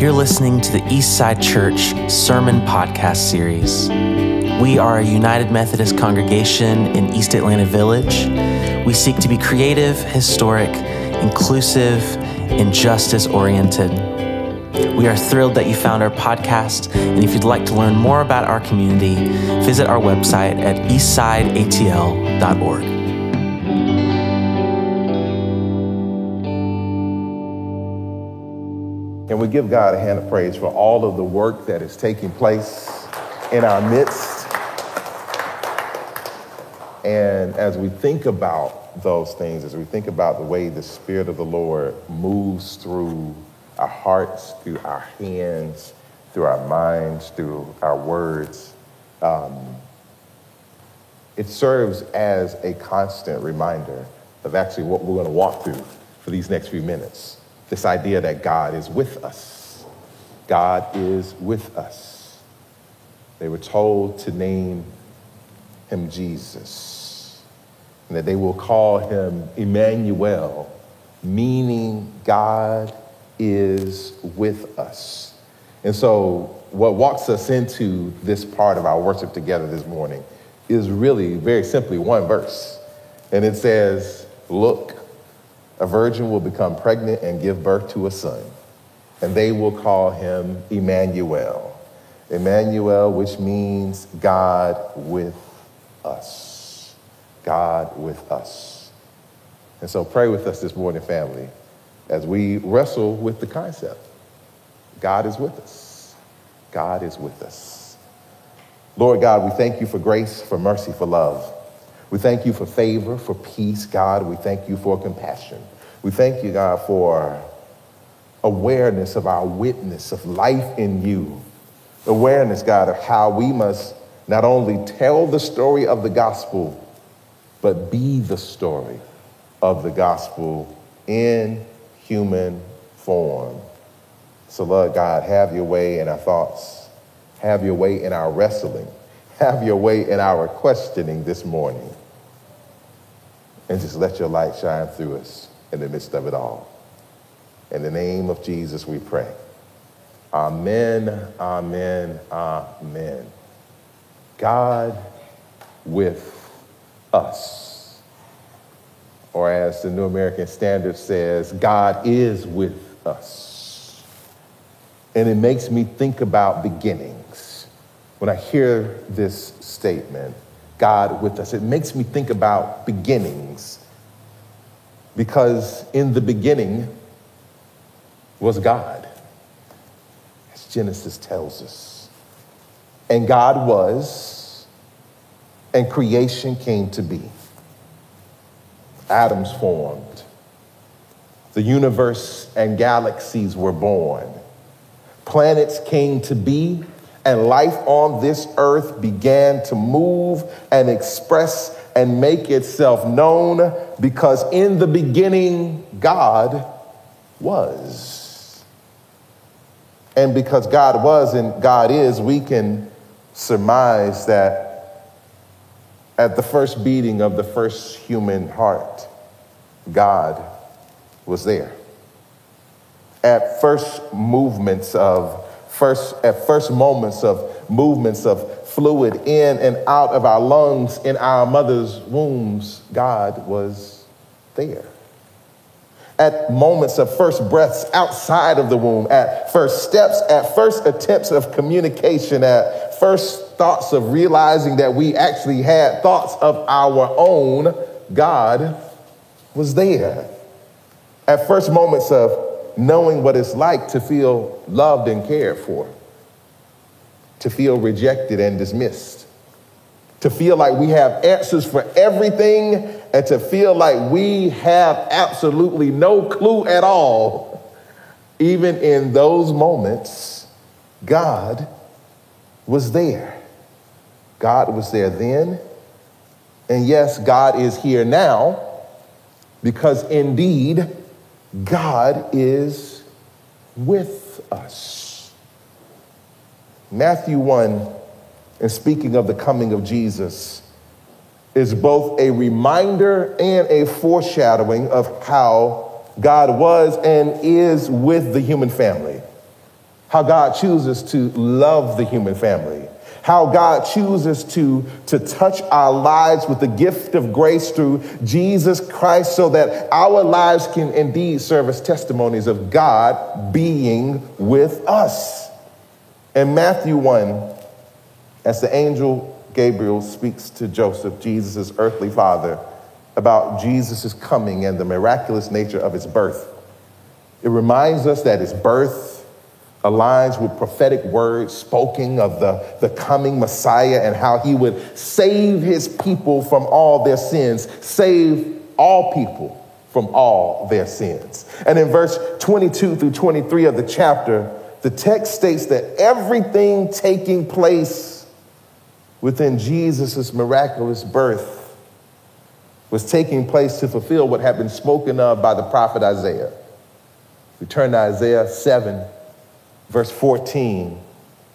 You're listening to the Eastside Church Sermon Podcast Series. We are a United Methodist congregation in East Atlanta Village. We seek to be creative, historic, inclusive, and justice oriented. We are thrilled that you found our podcast, and if you'd like to learn more about our community, visit our website at eastsideatl.org. And we give God a hand of praise for all of the work that is taking place in our midst. And as we think about those things, as we think about the way the Spirit of the Lord moves through our hearts, through our hands, through our minds, through our words, um, it serves as a constant reminder of actually what we're going to walk through for these next few minutes this idea that God is with us. God is with us. They were told to name him Jesus, and that they will call him Emmanuel, meaning God is with us. And so, what walks us into this part of our worship together this morning is really very simply one verse. And it says, Look, a virgin will become pregnant and give birth to a son, and they will call him Emmanuel. Emmanuel, which means God with us. God with us. And so pray with us this morning, family, as we wrestle with the concept God is with us. God is with us. Lord God, we thank you for grace, for mercy, for love. We thank you for favor, for peace, God. We thank you for compassion. We thank you, God, for awareness of our witness of life in you. Awareness, God, of how we must not only tell the story of the gospel, but be the story of the gospel in human form. So, Lord God, have your way in our thoughts, have your way in our wrestling, have your way in our questioning this morning and just let your light shine through us in the midst of it all. In the name of Jesus, we pray. Amen, amen, amen. God with us. Or as the New American Standard says, God is with us. And it makes me think about beginnings. When I hear this statement, God with us. It makes me think about beginnings because in the beginning was God, as Genesis tells us. And God was, and creation came to be. Atoms formed, the universe and galaxies were born, planets came to be and life on this earth began to move and express and make itself known because in the beginning, God was. And because God was and God is, we can surmise that at the first beating of the first human heart, God was there. At first movements of first, at first moments of movements of fluid in and out of our lungs in our mother's wombs, God was there. At moments of first breaths outside of the womb, at first steps, at first attempts of communication, at first thoughts of realizing that we actually had thoughts of our own, God was there. At first moments of knowing what it's like to feel loved and cared for, to feel rejected and dismissed, to feel like we have answers for everything, and to feel like we have absolutely no clue at all. Even in those moments, God was there. God was there then. And yes, God is here now because indeed, God is with us. Matthew 1, in speaking of the coming of Jesus, is both a reminder and a foreshadowing of how God was and is with the human family. how God chooses to love the human family, how God chooses to, to touch our lives with the gift of grace through Jesus Christ so that our lives can indeed serve as testimonies of God being with us. In Matthew 1, as the angel Gabriel speaks to Joseph, Jesus' earthly father, about Jesus' coming and the miraculous nature of his birth, it reminds us that his birth aligns with prophetic words spoken of the, the coming Messiah and how he would save his people from all their sins, save all people from all their sins. And in verse 22 through 23 of the chapter, the text states that everything taking place within Jesus' miraculous birth was taking place to fulfill what had been spoken of by the prophet Isaiah. We turn to Isaiah 7 verse 14.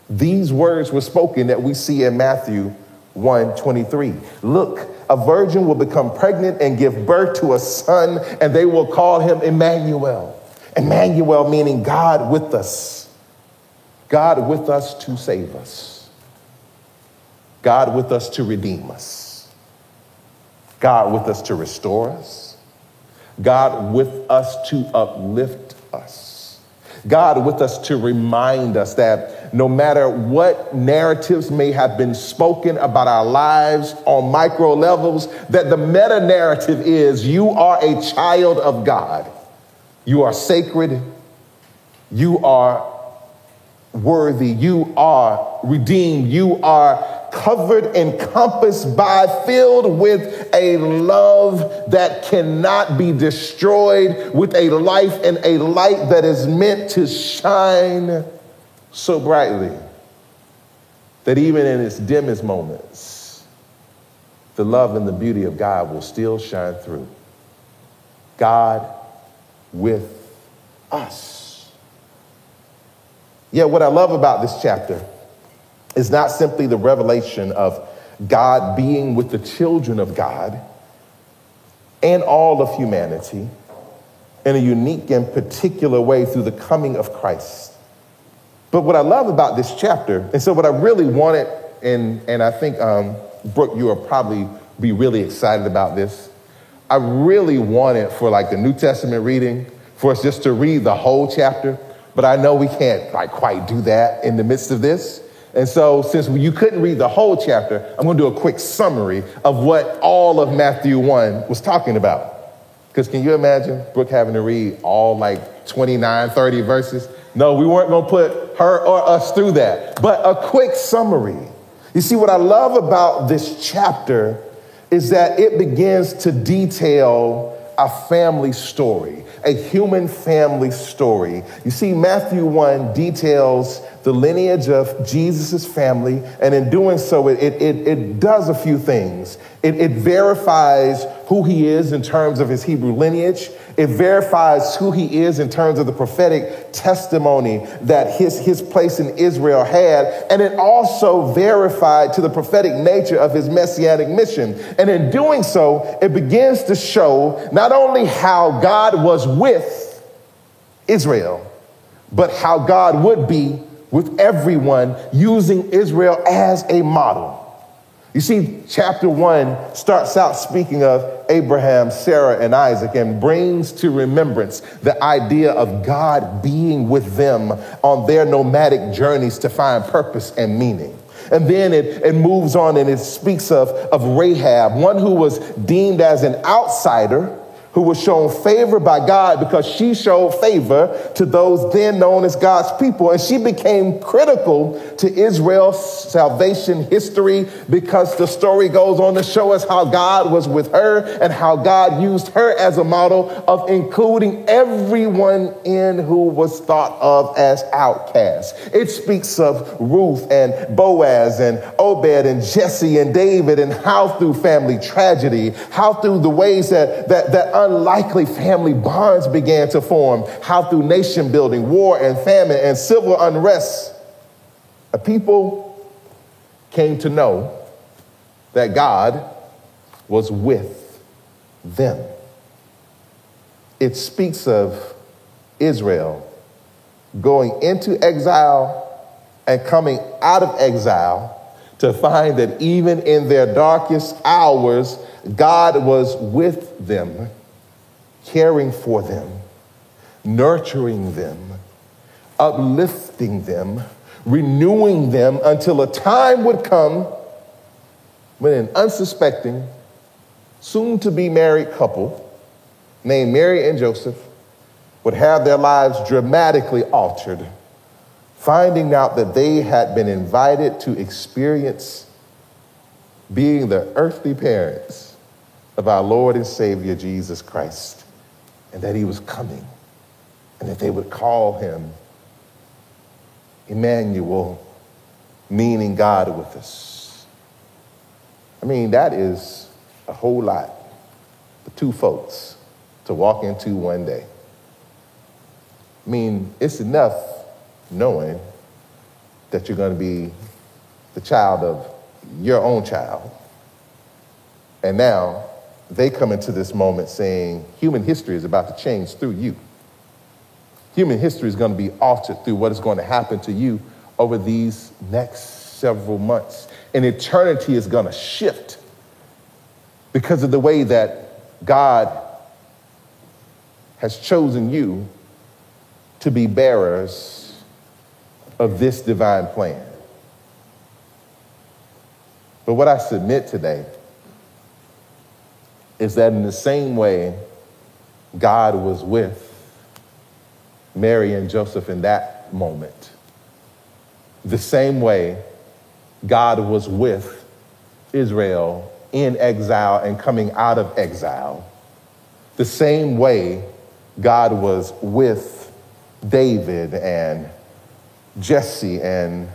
These words were spoken that we see in Matthew 1 23. Look, a virgin will become pregnant and give birth to a son, and they will call him Emmanuel. Emmanuel meaning God with us. God with us to save us. God with us to redeem us. God with us to restore us. God with us to uplift us. God with us to remind us that no matter what narratives may have been spoken about our lives on micro levels, that the meta narrative is you are a child of God. You are sacred. You are worthy. You are redeemed. You are covered, encompassed by, filled with a love that cannot be destroyed, with a life and a light that is meant to shine so brightly that even in its dimmest moments, the love and the beauty of God will still shine through. God with us. Yeah, what I love about this chapter is not simply the revelation of God being with the children of God and all of humanity in a unique and particular way through the coming of Christ. But what I love about this chapter, and so what I really wanted, and, and I think, um, Brooke, you will probably be really excited about this. I really wanted for like the New Testament reading, for us just to read the whole chapter, but I know we can't like quite do that in the midst of this. And so, since you couldn't read the whole chapter, I'm going to do a quick summary of what all of Matthew 1 was talking about. Because can you imagine Brooke having to read all like 29, 30 verses? No, we weren't going to put her or us through that. But a quick summary. You see, what I love about this chapter is that it begins to detail a family story, a human family story. You see, Matthew 1 details the lineage of Jesus' family, and in doing so, it, it, it, does a few things. It, it verifies who he is in terms of his Hebrew lineage. It verifies who he is in terms of the prophetic testimony that his, his place in Israel had. And it also verified to the prophetic nature of his messianic mission. And in doing so, it begins to show not only how God was with Israel, but how God would be with everyone using Israel as a model. You see, chapter one starts out speaking of Abraham, Sarah, and Isaac and brings to remembrance the idea of God being with them on their nomadic journeys to find purpose and meaning. And then it, it moves on and it speaks of, of Rahab, one who was deemed as an outsider who was shown favor by God because she showed favor to those then known as God's people. And she became critical to Israel's salvation history because the story goes on to show us how God was with her and how God used her as a model of including everyone in who was thought of as outcasts. It speaks of Ruth and Boaz and Obed and Jesse and David and how through family tragedy, how through the ways that, that, that unlikely family bonds began to form, how through nation building, war and famine and civil unrest, a people came to know that God was with them. It speaks of Israel going into exile and coming out of exile to find that even in their darkest hours, God was with them, caring for them, nurturing them, uplifting them, renewing them until a time would come when an unsuspecting, soon to be married couple named Mary and Joseph would have their lives dramatically altered, finding out that they had been invited to experience being the earthly parents of our Lord and Savior Jesus Christ, and that he was coming, and that they would call him Emmanuel, meaning God with us. I mean, that is a whole lot for two folks to walk into one day. I mean, it's enough knowing that you're going to be the child of your own child. And now they come into this moment saying human history is about to change through you. Human history is going to be altered through what is going to happen to you over these next several months. And eternity is going to shift because of the way that God has chosen you to be bearers of this divine plan. But what I submit today is that in the same way God was with Mary and Joseph in that moment, the same way God was with Israel in exile and coming out of exile, the same way God was with David and Jesse and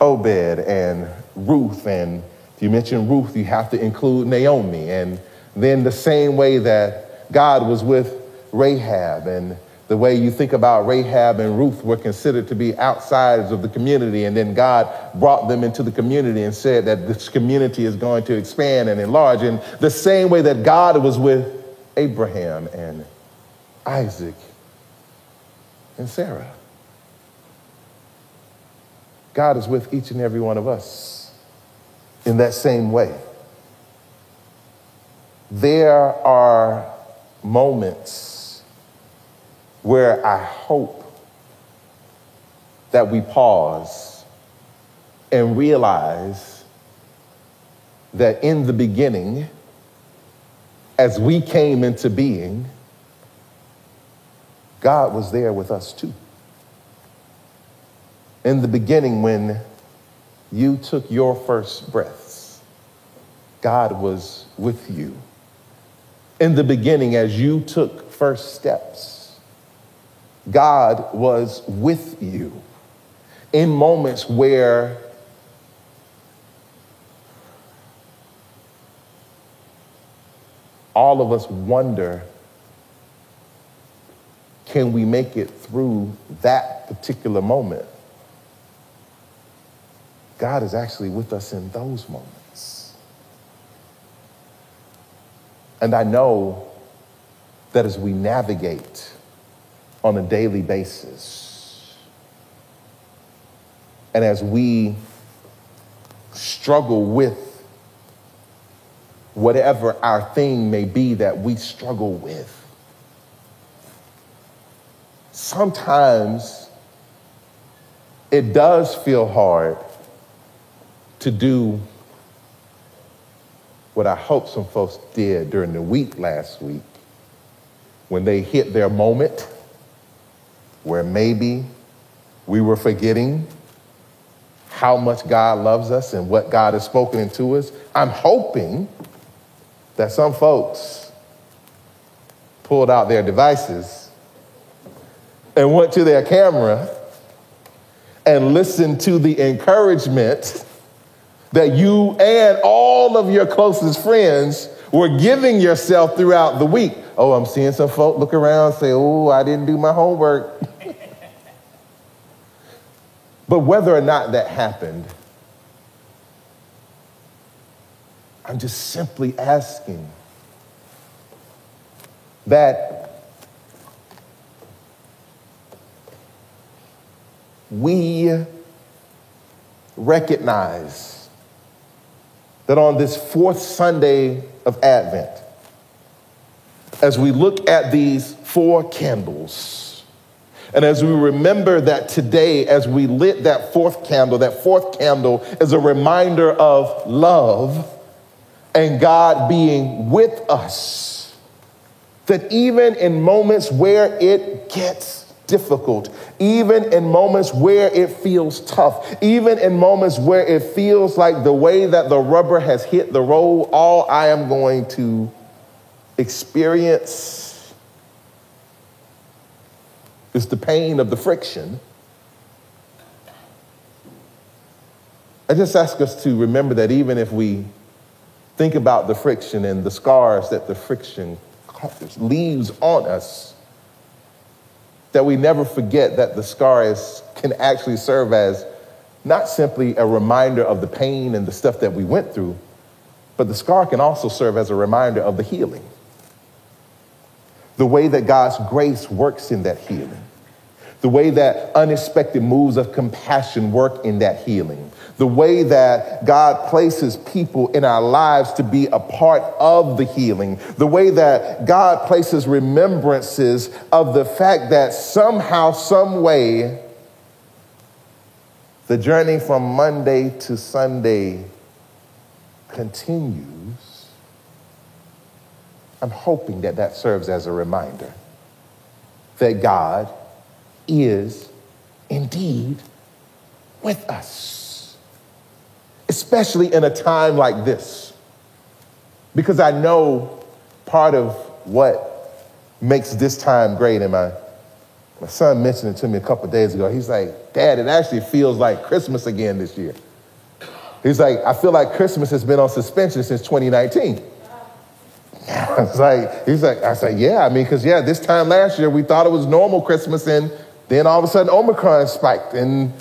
Obed and Ruth. And if you mention Ruth, you have to include Naomi. And then the same way that God was with Rahab and the way you think about Rahab and Ruth were considered to be outsiders of the community, and then God brought them into the community and said that this community is going to expand and enlarge. In the same way that God was with Abraham and Isaac and Sarah. God is with each and every one of us in that same way. There are moments where I hope that we pause and realize that in the beginning, as we came into being, God was there with us too. In the beginning, when you took your first breaths, God was with you. In the beginning, as you took first steps, God was with you. In moments where all of us wonder can we make it through that particular moment? God is actually with us in those moments. And I know that as we navigate on a daily basis, and as we struggle with whatever our thing may be that we struggle with, sometimes it does feel hard to do what I hope some folks did during the week last week when they hit their moment where maybe we were forgetting how much God loves us and what God has spoken into us. I'm hoping that some folks pulled out their devices and went to their camera and listened to the encouragement that you and all of your closest friends were giving yourself throughout the week. Oh, I'm seeing some folk look around say, Oh, I didn't do my homework. but whether or not that happened, I'm just simply asking that we recognize that on this fourth Sunday of Advent, as we look at these four candles, and as we remember that today, as we lit that fourth candle, that fourth candle is a reminder of love and God being with us. That even in moments where it gets difficult, even in moments where it feels tough, even in moments where it feels like the way that the rubber has hit the road, all I am going to experience is the pain of the friction. I just ask us to remember that even if we think about the friction and the scars that the friction leaves on us, that we never forget that the scars can actually serve as not simply a reminder of the pain and the stuff that we went through, but the scar can also serve as a reminder of the healing. The way that God's grace works in that healing. The way that unexpected moves of compassion work in that healing the way that God places people in our lives to be a part of the healing, the way that God places remembrances of the fact that somehow, some way, the journey from Monday to Sunday continues. I'm hoping that that serves as a reminder that God is indeed with us especially in a time like this. Because I know part of what makes this time great, and my, my son mentioned it to me a couple days ago. He's like, Dad, it actually feels like Christmas again this year. He's like, I feel like Christmas has been on suspension since 2019. It's like, he's like, I said, yeah, I mean, because yeah, this time last year we thought it was normal Christmas, and then all of a sudden Omicron spiked, and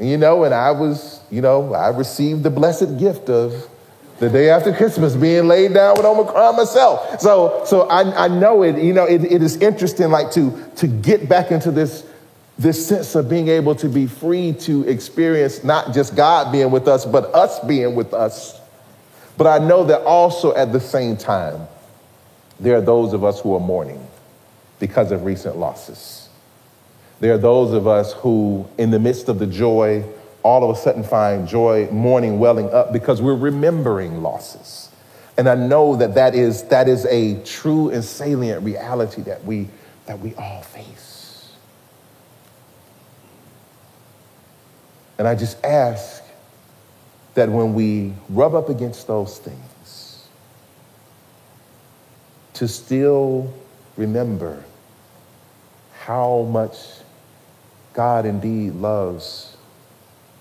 you know, and I was, you know, I received the blessed gift of the day after Christmas being laid down with Omicron myself. So, so I, I know it, you know, it, it is interesting like to, to get back into this, this sense of being able to be free to experience not just God being with us, but us being with us. But I know that also at the same time, there are those of us who are mourning because of recent losses. There are those of us who, in the midst of the joy, all of a sudden find joy, mourning welling up because we're remembering losses. And I know that that is, that is a true and salient reality that we, that we all face. And I just ask that when we rub up against those things, to still remember how much God indeed loves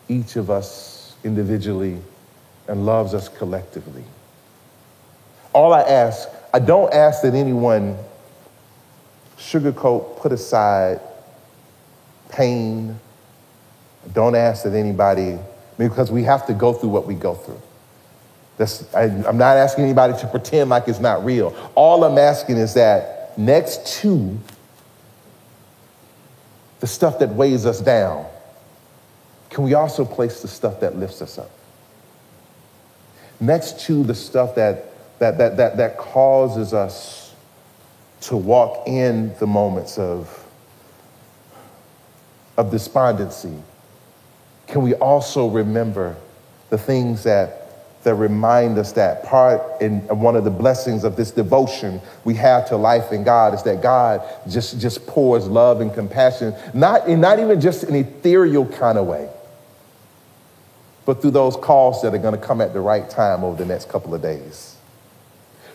each of us individually and loves us collectively. All I ask, I don't ask that anyone sugarcoat, put aside pain. I don't ask that anybody, because we have to go through what we go through. That's, I, I'm not asking anybody to pretend like it's not real. All I'm asking is that next to the stuff that weighs us down, can we also place the stuff that lifts us up? Next to the stuff that, that, that, that, that causes us to walk in the moments of, of despondency, can we also remember the things that that remind us that part in one of the blessings of this devotion we have to life in God is that God just, just pours love and compassion, not, not even just an ethereal kind of way, but through those calls that are going to come at the right time over the next couple of days.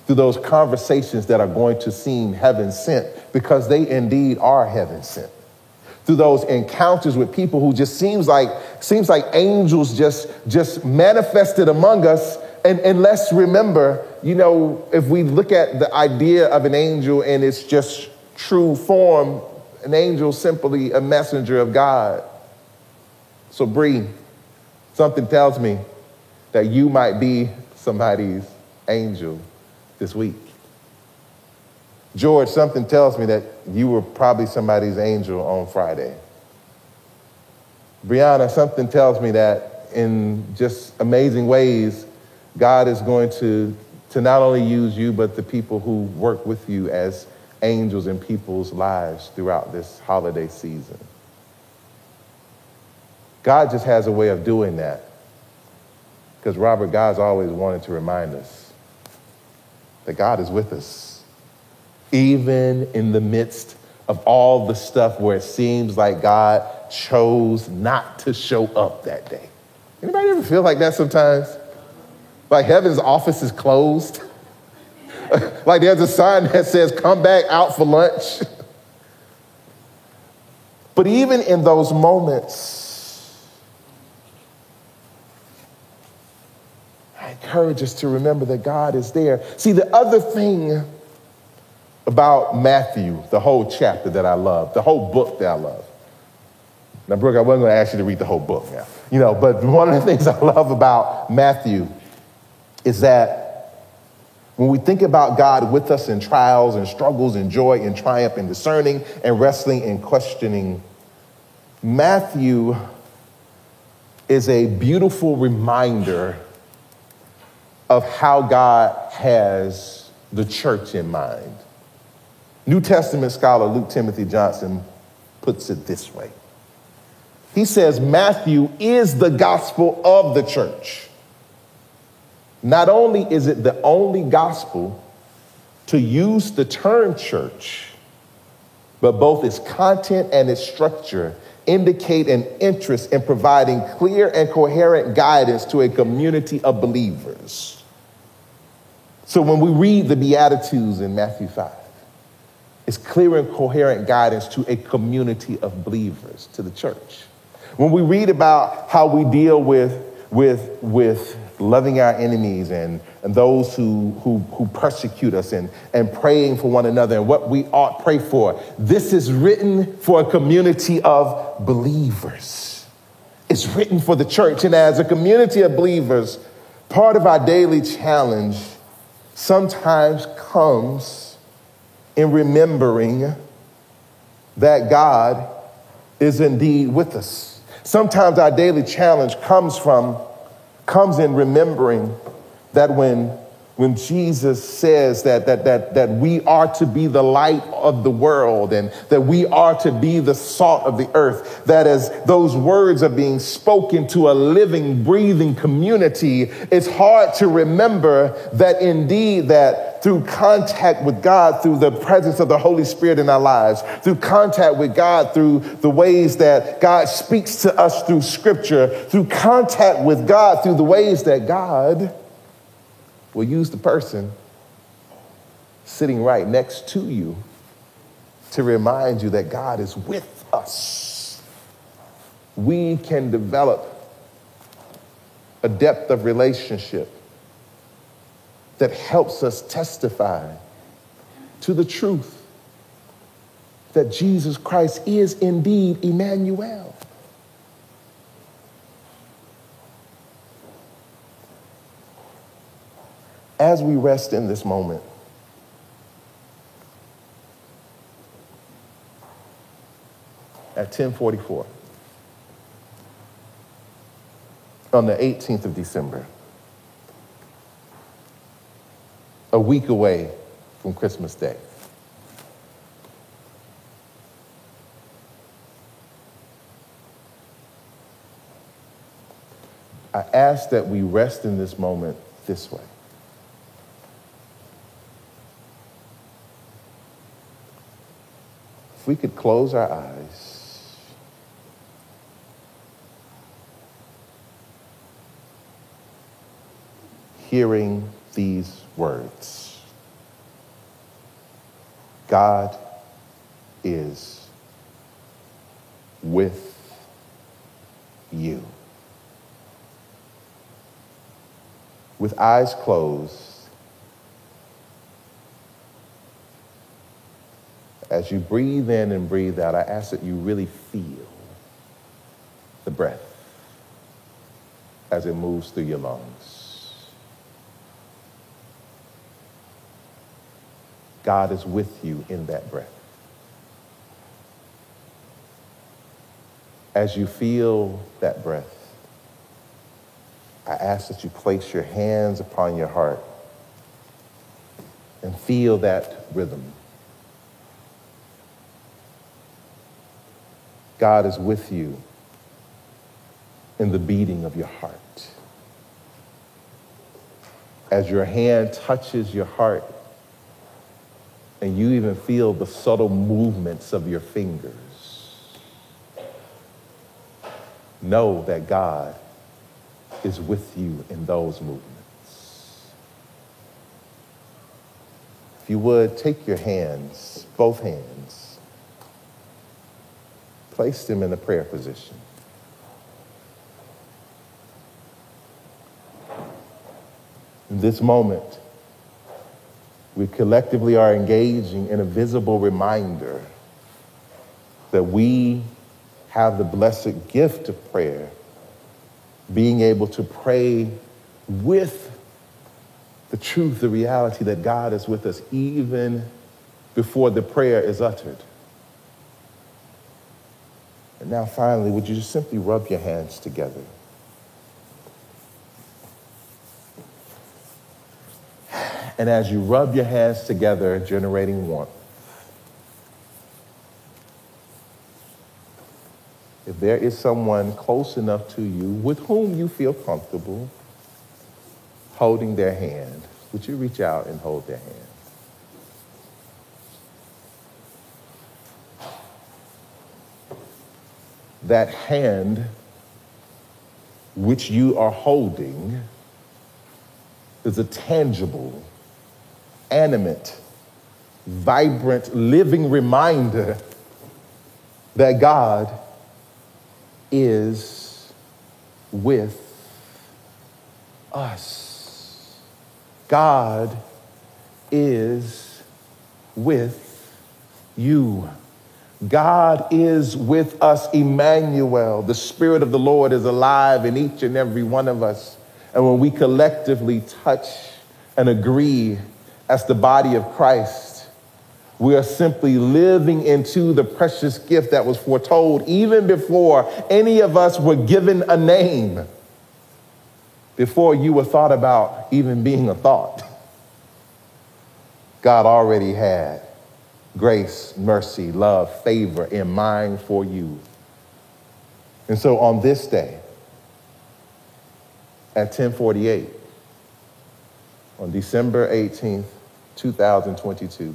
Through those conversations that are going to seem heaven sent because they indeed are heaven sent through those encounters with people who just seems like seems like angels just just manifested among us. And, and let's remember you know if we look at the idea of an angel in its just true form an angel simply a messenger of god. So Bree, something tells me that you might be somebody's angel this week. George, something tells me that you were probably somebody's angel on Friday. Brianna, something tells me that in just amazing ways, God is going to, to not only use you, but the people who work with you as angels in people's lives throughout this holiday season. God just has a way of doing that. Because Robert, God's always wanted to remind us that God is with us, even in the midst of all the stuff where it seems like God chose not to show up that day. Anybody ever feel like that sometimes? Like heaven's office is closed. like there's a sign that says, come back out for lunch. but even in those moments, I encourage us to remember that God is there. See, the other thing about Matthew, the whole chapter that I love, the whole book that I love. Now, Brooke, I wasn't going to ask you to read the whole book now, you know, but one of the things I love about Matthew is that when we think about God with us in trials and struggles and joy and triumph and discerning and wrestling and questioning, Matthew is a beautiful reminder of how God has the church in mind. New Testament scholar Luke Timothy Johnson puts it this way. He says Matthew is the gospel of the church. Not only is it the only gospel to use the term church, but both its content and its structure indicate an interest in providing clear and coherent guidance to a community of believers. So when we read the Beatitudes in Matthew 5, it's clear and coherent guidance to a community of believers, to the church. When we read about how we deal with, with, with loving our enemies and, and those who, who, who persecute us and, and praying for one another and what we ought pray for, this is written for a community of believers. It's written for the church. And as a community of believers, part of our daily challenge sometimes comes in remembering that God is indeed with us. Sometimes our daily challenge comes from, comes in remembering that when when Jesus says that, that, that, that we are to be the light of the world and that we are to be the salt of the earth, that as those words are being spoken to a living, breathing community, it's hard to remember that indeed that through contact with God, through the presence of the Holy Spirit in our lives, through contact with God, through the ways that God speaks to us through scripture, through contact with God, through the ways that God will use the person sitting right next to you to remind you that God is with us. We can develop a depth of relationship that helps us testify to the truth that Jesus Christ is indeed Emmanuel. As we rest in this moment, at 1044 on the 18th of December, a week away from Christmas Day. I ask that we rest in this moment this way. We could close our eyes. Hearing these words God is with you. With eyes closed, As you breathe in and breathe out, I ask that you really feel the breath as it moves through your lungs. God is with you in that breath. as you feel that breath, I ask that you place your hands upon your heart and feel that rhythm. God is with you in the beating of your heart. As your hand touches your heart, and you even feel the subtle movements of your fingers, know that God is with you in those movements. If you would, take your hands, both hands, place them in the prayer position. In this moment, we collectively are engaging in a visible reminder that we have the blessed gift of prayer being able to pray with the truth, the reality that God is with us even before the prayer is uttered. And now, finally, would you just simply rub your hands together? And as you rub your hands together, generating warmth, if there is someone close enough to you with whom you feel comfortable holding their hand, would you reach out and hold their hand? That hand which you are holding is a tangible, animate, vibrant, living reminder that God is with us. God is with you. God is with us, Emmanuel. The Spirit of the Lord is alive in each and every one of us. And when we collectively touch and agree as the body of Christ, we are simply living into the precious gift that was foretold even before any of us were given a name, before you were thought about even being a thought. God already had grace, mercy, love, favor in mind for you. And so on this day, at 1048, on December 18th, 2022,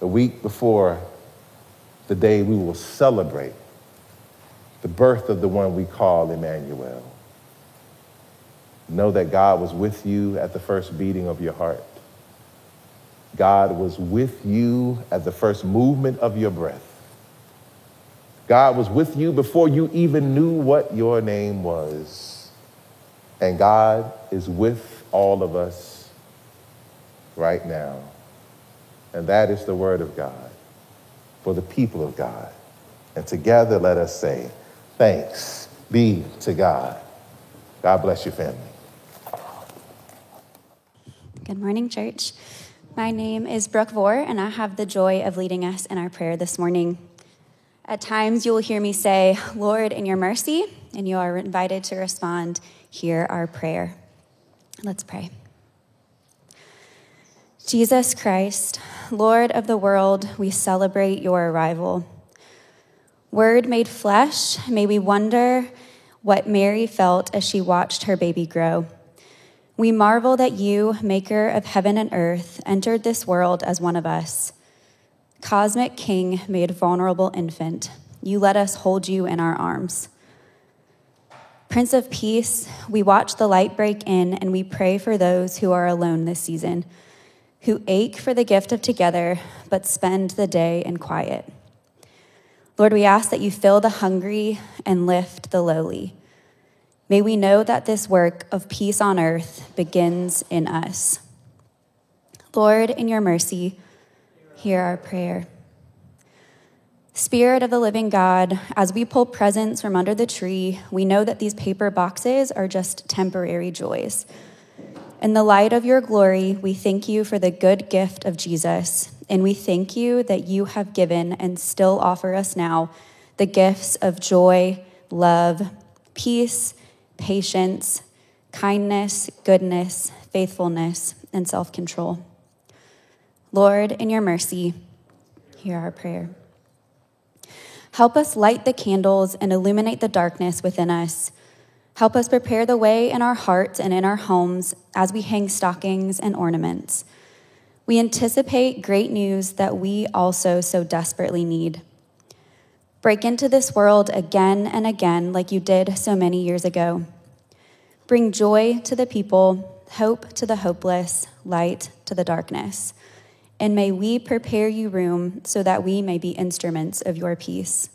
the week before the day we will celebrate the birth of the one we call Emmanuel. Know that God was with you at the first beating of your heart. God was with you at the first movement of your breath. God was with you before you even knew what your name was. And God is with all of us right now. And that is the word of God for the people of God. And together let us say, thanks be to God. God bless your family. Good morning, church. My name is Brooke Vore, and I have the joy of leading us in our prayer this morning. At times, you will hear me say, Lord, in your mercy, and you are invited to respond, Hear our prayer. Let's pray. Jesus Christ, Lord of the world, we celebrate your arrival. Word made flesh, may we wonder what Mary felt as she watched her baby grow. We marvel that you, maker of heaven and earth, entered this world as one of us. Cosmic King made vulnerable infant, you let us hold you in our arms. Prince of Peace, we watch the light break in and we pray for those who are alone this season, who ache for the gift of together but spend the day in quiet. Lord, we ask that you fill the hungry and lift the lowly. May we know that this work of peace on earth begins in us. Lord, in your mercy, hear our prayer. Spirit of the living God, as we pull presents from under the tree, we know that these paper boxes are just temporary joys. In the light of your glory, we thank you for the good gift of Jesus, and we thank you that you have given and still offer us now the gifts of joy, love, peace, patience, kindness, goodness, faithfulness, and self control. Lord, in your mercy, hear our prayer. Help us light the candles and illuminate the darkness within us. Help us prepare the way in our hearts and in our homes as we hang stockings and ornaments. We anticipate great news that we also so desperately need. Break into this world again and again, like you did so many years ago. Bring joy to the people, hope to the hopeless, light to the darkness. And may we prepare you room so that we may be instruments of your peace.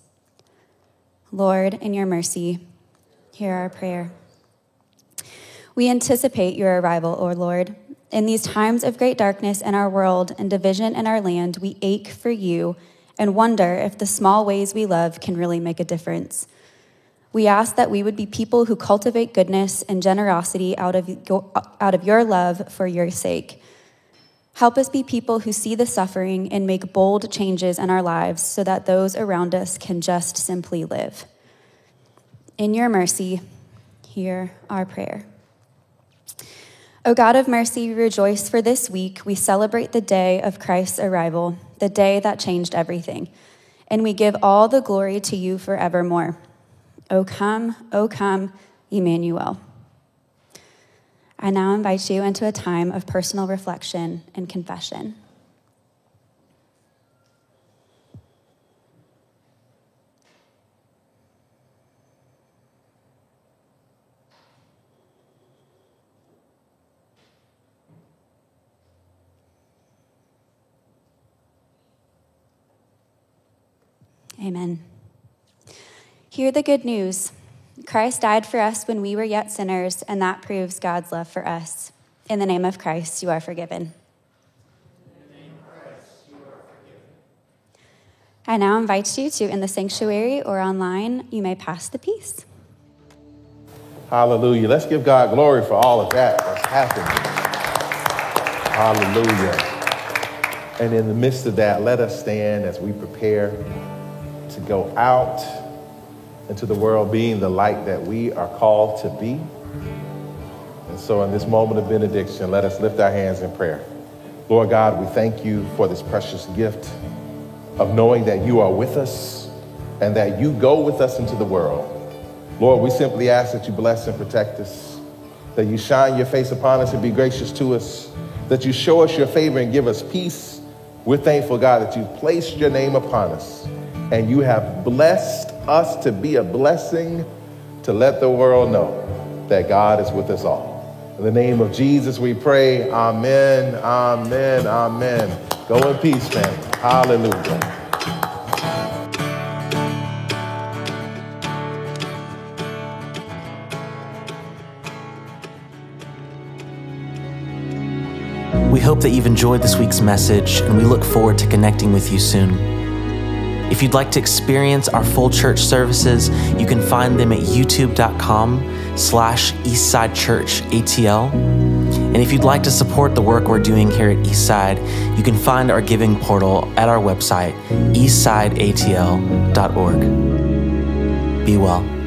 Lord, in your mercy, hear our prayer. We anticipate your arrival, O Lord. In these times of great darkness in our world and division in our land, we ache for you and wonder if the small ways we love can really make a difference. We ask that we would be people who cultivate goodness and generosity out of, out of your love for your sake. Help us be people who see the suffering and make bold changes in our lives so that those around us can just simply live. In your mercy, hear our prayer. O God of mercy, we rejoice for this week. We celebrate the day of Christ's arrival, the day that changed everything. And we give all the glory to you forevermore. O come, O come, Emmanuel. I now invite you into a time of personal reflection and confession. Amen. Hear the good news. Christ died for us when we were yet sinners, and that proves God's love for us. In the name of Christ, you are forgiven. In the name of Christ, you are forgiven. I now invite you to, in the sanctuary or online, you may pass the peace. Hallelujah. Let's give God glory for all of that that's happening. Hallelujah. And in the midst of that, let us stand as we prepare to go out into the world being the light that we are called to be. And so, in this moment of benediction, let us lift our hands in prayer. Lord God, we thank you for this precious gift of knowing that you are with us and that you go with us into the world. Lord, we simply ask that you bless and protect us, that you shine your face upon us and be gracious to us, that you show us your favor and give us peace. We're thankful, God, that you've placed your name upon us and you have blessed us to be a blessing to let the world know that God is with us all. In the name of Jesus, we pray. Amen, amen, amen. Go in peace, family. Hallelujah. We hope that you've enjoyed this week's message, and we look forward to connecting with you soon. If you'd like to experience our full church services, you can find them at youtube.com slash Eastside Church ATL. And if you'd like to support the work we're doing here at Eastside, you can find our giving portal at our website, eastsideatl.org. Be well.